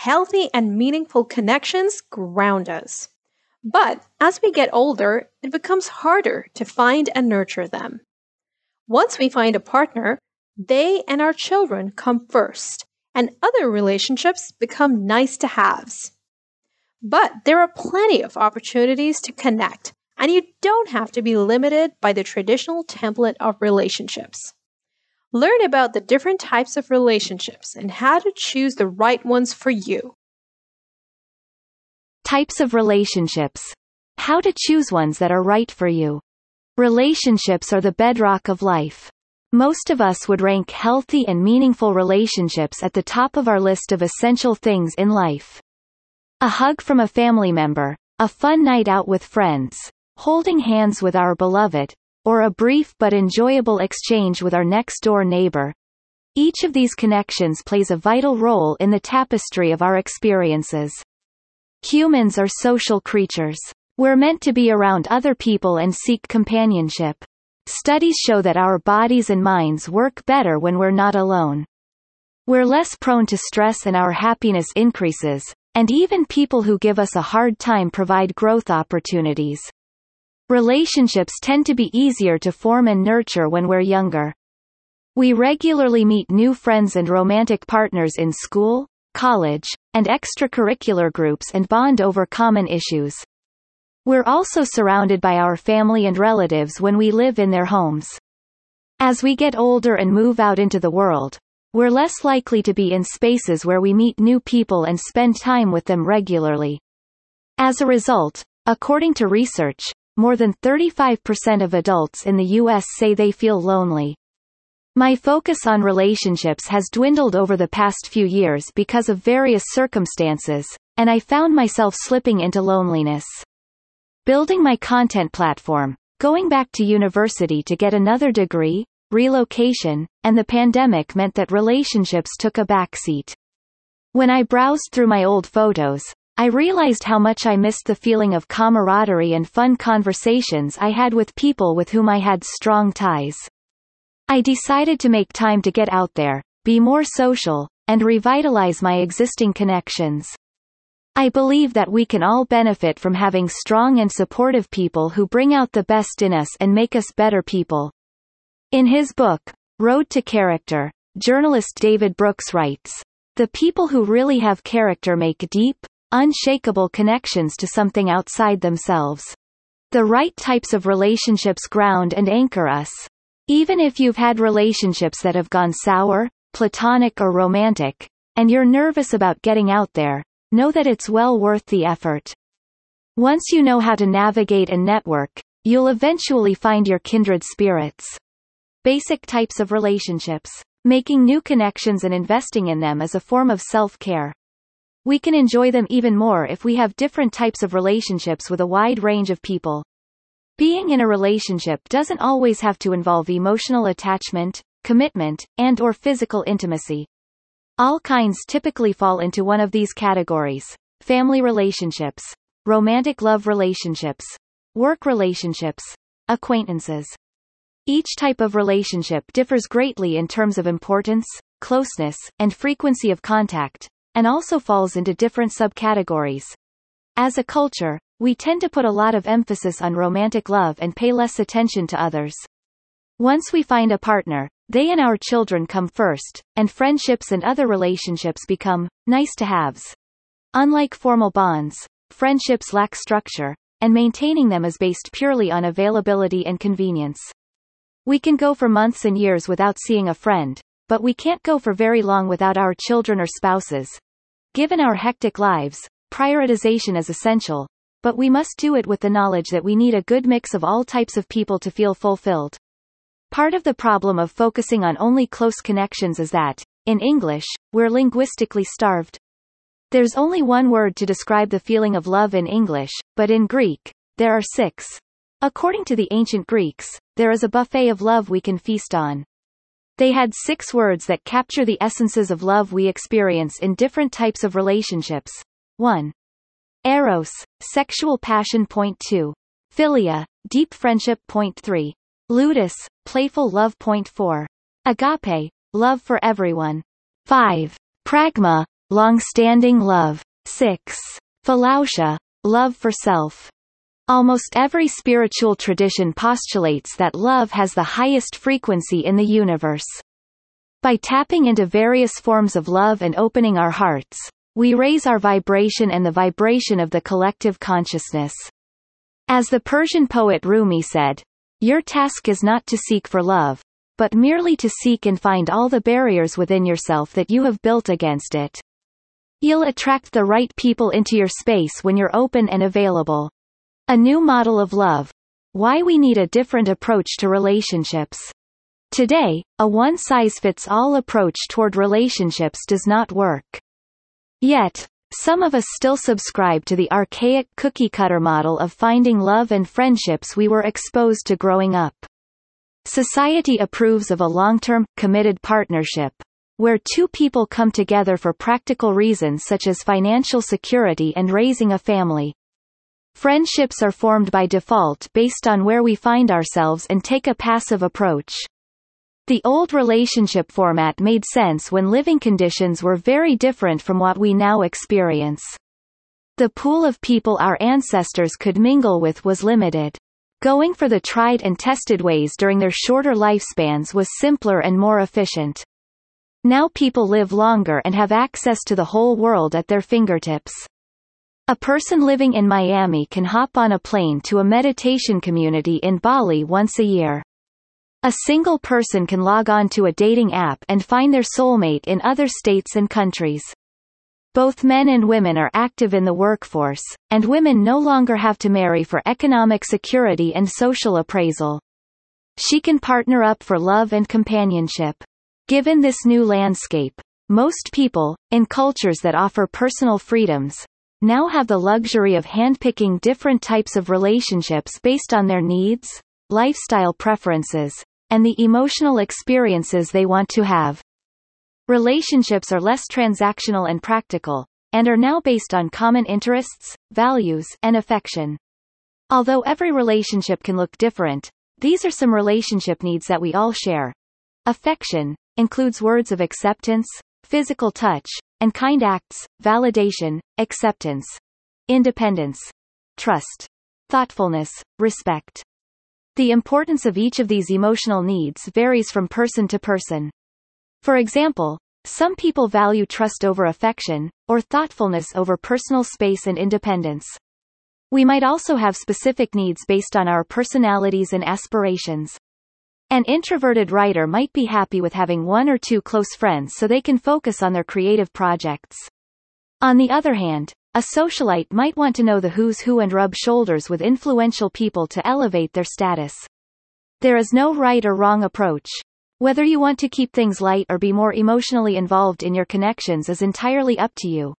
Healthy and meaningful connections ground us. But as we get older, it becomes harder to find and nurture them. Once we find a partner, they and our children come first, and other relationships become nice to haves. But there are plenty of opportunities to connect, and you don't have to be limited by the traditional template of relationships. Learn about the different types of relationships and how to choose the right ones for you. Types of relationships. How to choose ones that are right for you. Relationships are the bedrock of life. Most of us would rank healthy and meaningful relationships at the top of our list of essential things in life. A hug from a family member, a fun night out with friends, holding hands with our beloved, or a brief but enjoyable exchange with our next-door neighbor. Each of these connections plays a vital role in the tapestry of our experiences. Humans are social creatures. We're meant to be around other people and seek companionship. Studies show that our bodies and minds work better when we're not alone. We're less prone to stress and our happiness increases, and even people who give us a hard time provide growth opportunities. Relationships tend to be easier to form and nurture when we're younger. We regularly meet new friends and romantic partners in school, college, and extracurricular groups and bond over common issues. We're also surrounded by our family and relatives when we live in their homes. As we get older and move out into the world, we're less likely to be in spaces where we meet new people and spend time with them regularly. As a result, according to research, more than 35% of adults in the U.S. say they feel lonely. My focus on relationships has dwindled over the past few years because of various circumstances, and I found myself slipping into loneliness. Building my content platform, going back to university to get another degree, relocation, and the pandemic meant that relationships took a backseat. When I browsed through my old photos, I realized how much I missed the feeling of camaraderie and fun conversations I had with people with whom I had strong ties. I decided to make time to get out there, be more social, and revitalize my existing connections. I believe that we can all benefit from having strong and supportive people who bring out the best in us and make us better people. In his book, Road to Character, journalist David Brooks writes, The people who really have character make deep, unshakable connections to something outside themselves. The right types of relationships ground and anchor us. Even if you've had relationships that have gone sour, platonic or romantic, and you're nervous about getting out there, know that it's well worth the effort. Once you know how to navigate and network, you'll eventually find your kindred spirits. Basic types of relationships. Making new connections and investing in them is a form of self-care. We can enjoy them even more if we have different types of relationships with a wide range of people. Being in a relationship doesn't always have to involve emotional attachment, commitment, and or physical intimacy. All kinds typically fall into one of these categories. Family relationships, romantic love relationships, work relationships, acquaintances. Each type of relationship differs greatly in terms of importance, closeness, and frequency of contact, and also falls into different subcategories. As a culture, we tend to put a lot of emphasis on romantic love and pay less attention to others. Once we find a partner, they and our children come first, and friendships and other relationships become nice to haves. Unlike formal bonds, friendships lack structure, and maintaining them is based purely on availability and convenience. We can go for months and years without seeing a friend, but we can't go for very long without our children or spouses. Given our hectic lives, prioritization is essential, but we must do it with the knowledge that we need a good mix of all types of people to feel fulfilled. Part of the problem of focusing on only close connections is that, in English, we're linguistically starved. There's only one word to describe the feeling of love in English, but in Greek, there are six. According to the ancient Greeks, there is a buffet of love we can feast on. They had six words that capture the essences of love we experience in different types of relationships. 1. Eros, sexual passion. Point 2. Philia, deep friendship. Point 3. Ludus, playful love. Point 4. Agape, love for everyone. 5. Pragma, long-standing love. 6. Philautia, love for self. Almost every spiritual tradition postulates that love has the highest frequency in the universe. By tapping into various forms of love and opening our hearts, we raise our vibration and the vibration of the collective consciousness. As the Persian poet Rumi said, Your task is not to seek for love, but merely to seek and find all the barriers within yourself that you have built against it. You'll attract the right people into your space when you're open and available. A new model of love. Why we need a different approach to relationships. Today, a one-size-fits-all approach toward relationships does not work. Yet, some of us still subscribe to the archaic cookie-cutter model of finding love and friendships we were exposed to growing up. Society approves of a long-term, committed partnership, where two people come together for practical reasons such as financial security and raising a family. Friendships are formed by default based on where we find ourselves and take a passive approach. The old relationship format made sense when living conditions were very different from what we now experience. The pool of people our ancestors could mingle with was limited. Going for the tried and tested ways during their shorter lifespans was simpler and more efficient. Now people live longer and have access to the whole world at their fingertips. A person living in Miami can hop on a plane to a meditation community in Bali once a year. A single person can log on to a dating app and find their soulmate in other states and countries. Both men and women are active in the workforce, and women no longer have to marry for economic security and social appraisal. She can partner up for love and companionship. Given this new landscape, most people, in cultures that offer personal freedoms, now have the luxury of handpicking different types of relationships based on their needs, lifestyle preferences, and the emotional experiences they want to have. Relationships are less transactional and practical, and are now based on common interests, values, and affection. Although every relationship can look different, these are some relationship needs that we all share. Affection includes words of acceptance, physical touch, and kind acts, validation, acceptance, independence, trust, thoughtfulness, respect. The importance of each of these emotional needs varies from person to person. For example, some people value trust over affection, or thoughtfulness over personal space and independence. We might also have specific needs based on our personalities and aspirations. An introverted writer might be happy with having one or two close friends so they can focus on their creative projects. On the other hand, a socialite might want to know the who's who and rub shoulders with influential people to elevate their status. There is no right or wrong approach. Whether you want to keep things light or be more emotionally involved in your connections is entirely up to you.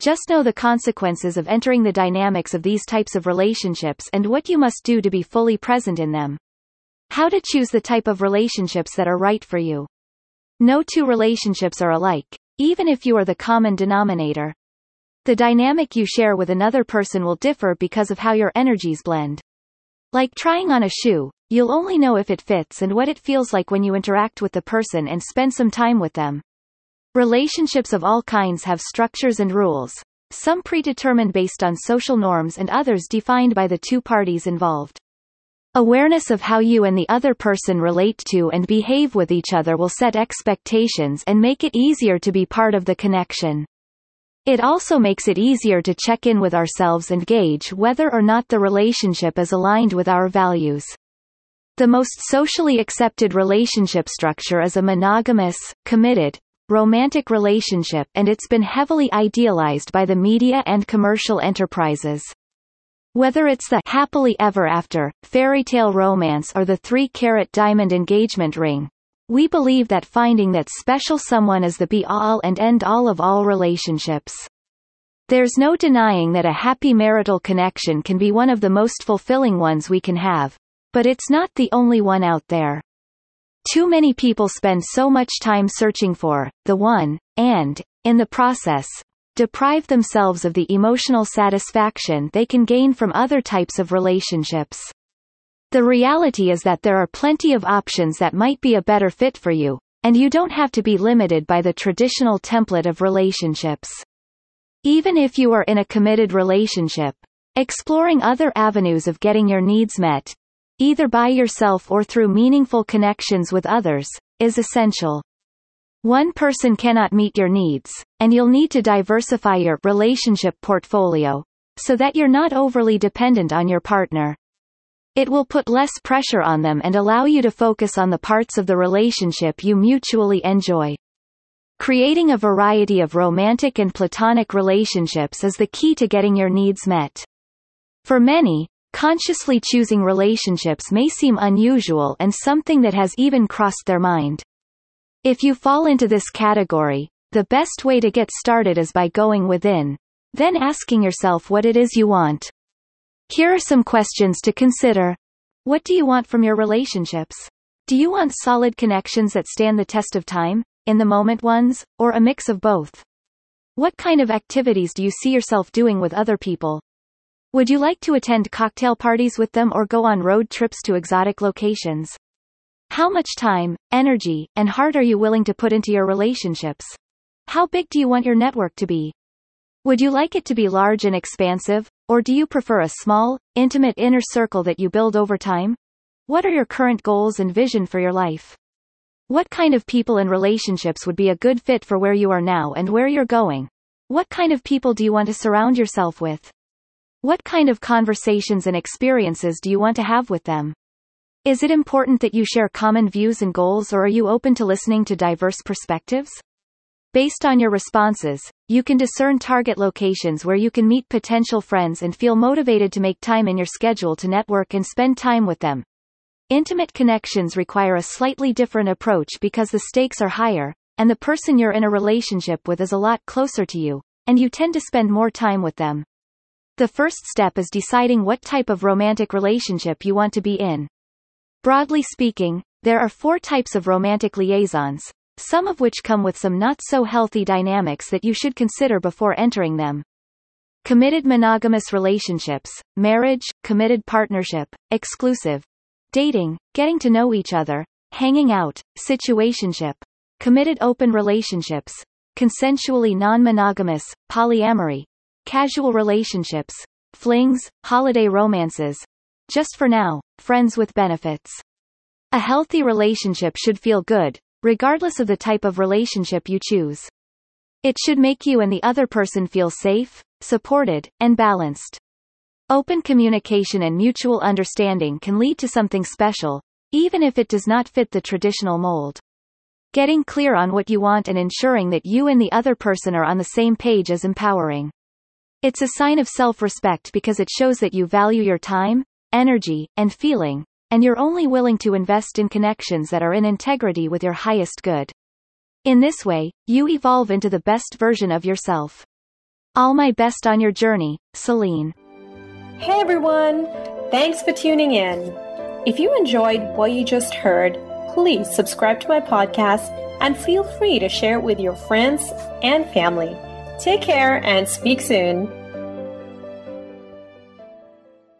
Just know the consequences of entering the dynamics of these types of relationships and what you must do to be fully present in them. How to choose the type of relationships that are right for you. No two relationships are alike, even if you are the common denominator. The dynamic you share with another person will differ because of how your energies blend. Like trying on a shoe, you'll only know if it fits and what it feels like when you interact with the person and spend some time with them. Relationships of all kinds have structures and rules, some predetermined based on social norms and others defined by the two parties involved. Awareness of how you and the other person relate to and behave with each other will set expectations and make it easier to be part of the connection. It also makes it easier to check in with ourselves and gauge whether or not the relationship is aligned with our values. The most socially accepted relationship structure is a monogamous, committed, romantic relationship and it's been heavily idealized by the media and commercial enterprises. Whether it's the happily ever after, fairy tale romance or the three-carat diamond engagement ring, we believe that finding that special someone is the be-all and end-all of all relationships. There's no denying that a happy marital connection can be one of the most fulfilling ones we can have. But it's not the only one out there. Too many people spend so much time searching for the one, and, in the process, deprive themselves of the emotional satisfaction they can gain from other types of relationships. The reality is that there are plenty of options that might be a better fit for you, and you don't have to be limited by the traditional template of relationships. Even if you are in a committed relationship, exploring other avenues of getting your needs met, either by yourself or through meaningful connections with others, is essential. One person cannot meet your needs, and you'll need to diversify your relationship portfolio so that you're not overly dependent on your partner. It will put less pressure on them and allow you to focus on the parts of the relationship you mutually enjoy. Creating a variety of romantic and platonic relationships is the key to getting your needs met. For many, consciously choosing relationships may seem unusual and something that has even crossed their mind. If you fall into this category, the best way to get started is by going within. Then asking yourself what it is you want. Here are some questions to consider. What do you want from your relationships? Do you want solid connections that stand the test of time, in the moment ones, or a mix of both? What kind of activities do you see yourself doing with other people? Would you like to attend cocktail parties with them or go on road trips to exotic locations? How much time, energy, and heart are you willing to put into your relationships? How big do you want your network to be? Would you like it to be large and expansive, or do you prefer a small, intimate inner circle that you build over time? What are your current goals and vision for your life? What kind of people and relationships would be a good fit for where you are now and where you're going? What kind of people do you want to surround yourself with? What kind of conversations and experiences do you want to have with them? Is it important that you share common views and goals or are you open to listening to diverse perspectives? Based on your responses, you can discern target locations where you can meet potential friends and feel motivated to make time in your schedule to network and spend time with them. Intimate connections require a slightly different approach because the stakes are higher, and the person you're in a relationship with is a lot closer to you, and you tend to spend more time with them. The first step is deciding what type of romantic relationship you want to be in. Broadly speaking, there are four types of romantic liaisons, some of which come with some not so healthy dynamics that you should consider before entering them. Committed monogamous relationships, marriage, committed partnership, exclusive, dating, getting to know each other, hanging out, situationship, committed open relationships, consensually non-monogamous, polyamory, casual relationships, flings, holiday romances, just for now, friends with benefits. A healthy relationship should feel good, regardless of the type of relationship you choose. It should make you and the other person feel safe, supported, and balanced. Open communication and mutual understanding can lead to something special, even if it does not fit the traditional mold. Getting clear on what you want and ensuring that you and the other person are on the same page is empowering. It's a sign of self-respect because it shows that you value your time, energy, and feeling, and you're only willing to invest in connections that are in integrity with your highest good. In this way, you evolve into the best version of yourself. All my best on your journey, Celine. Hey everyone! Thanks for tuning in. If you enjoyed what you just heard, please subscribe to my podcast and feel free to share it with your friends and family. Take care and speak soon.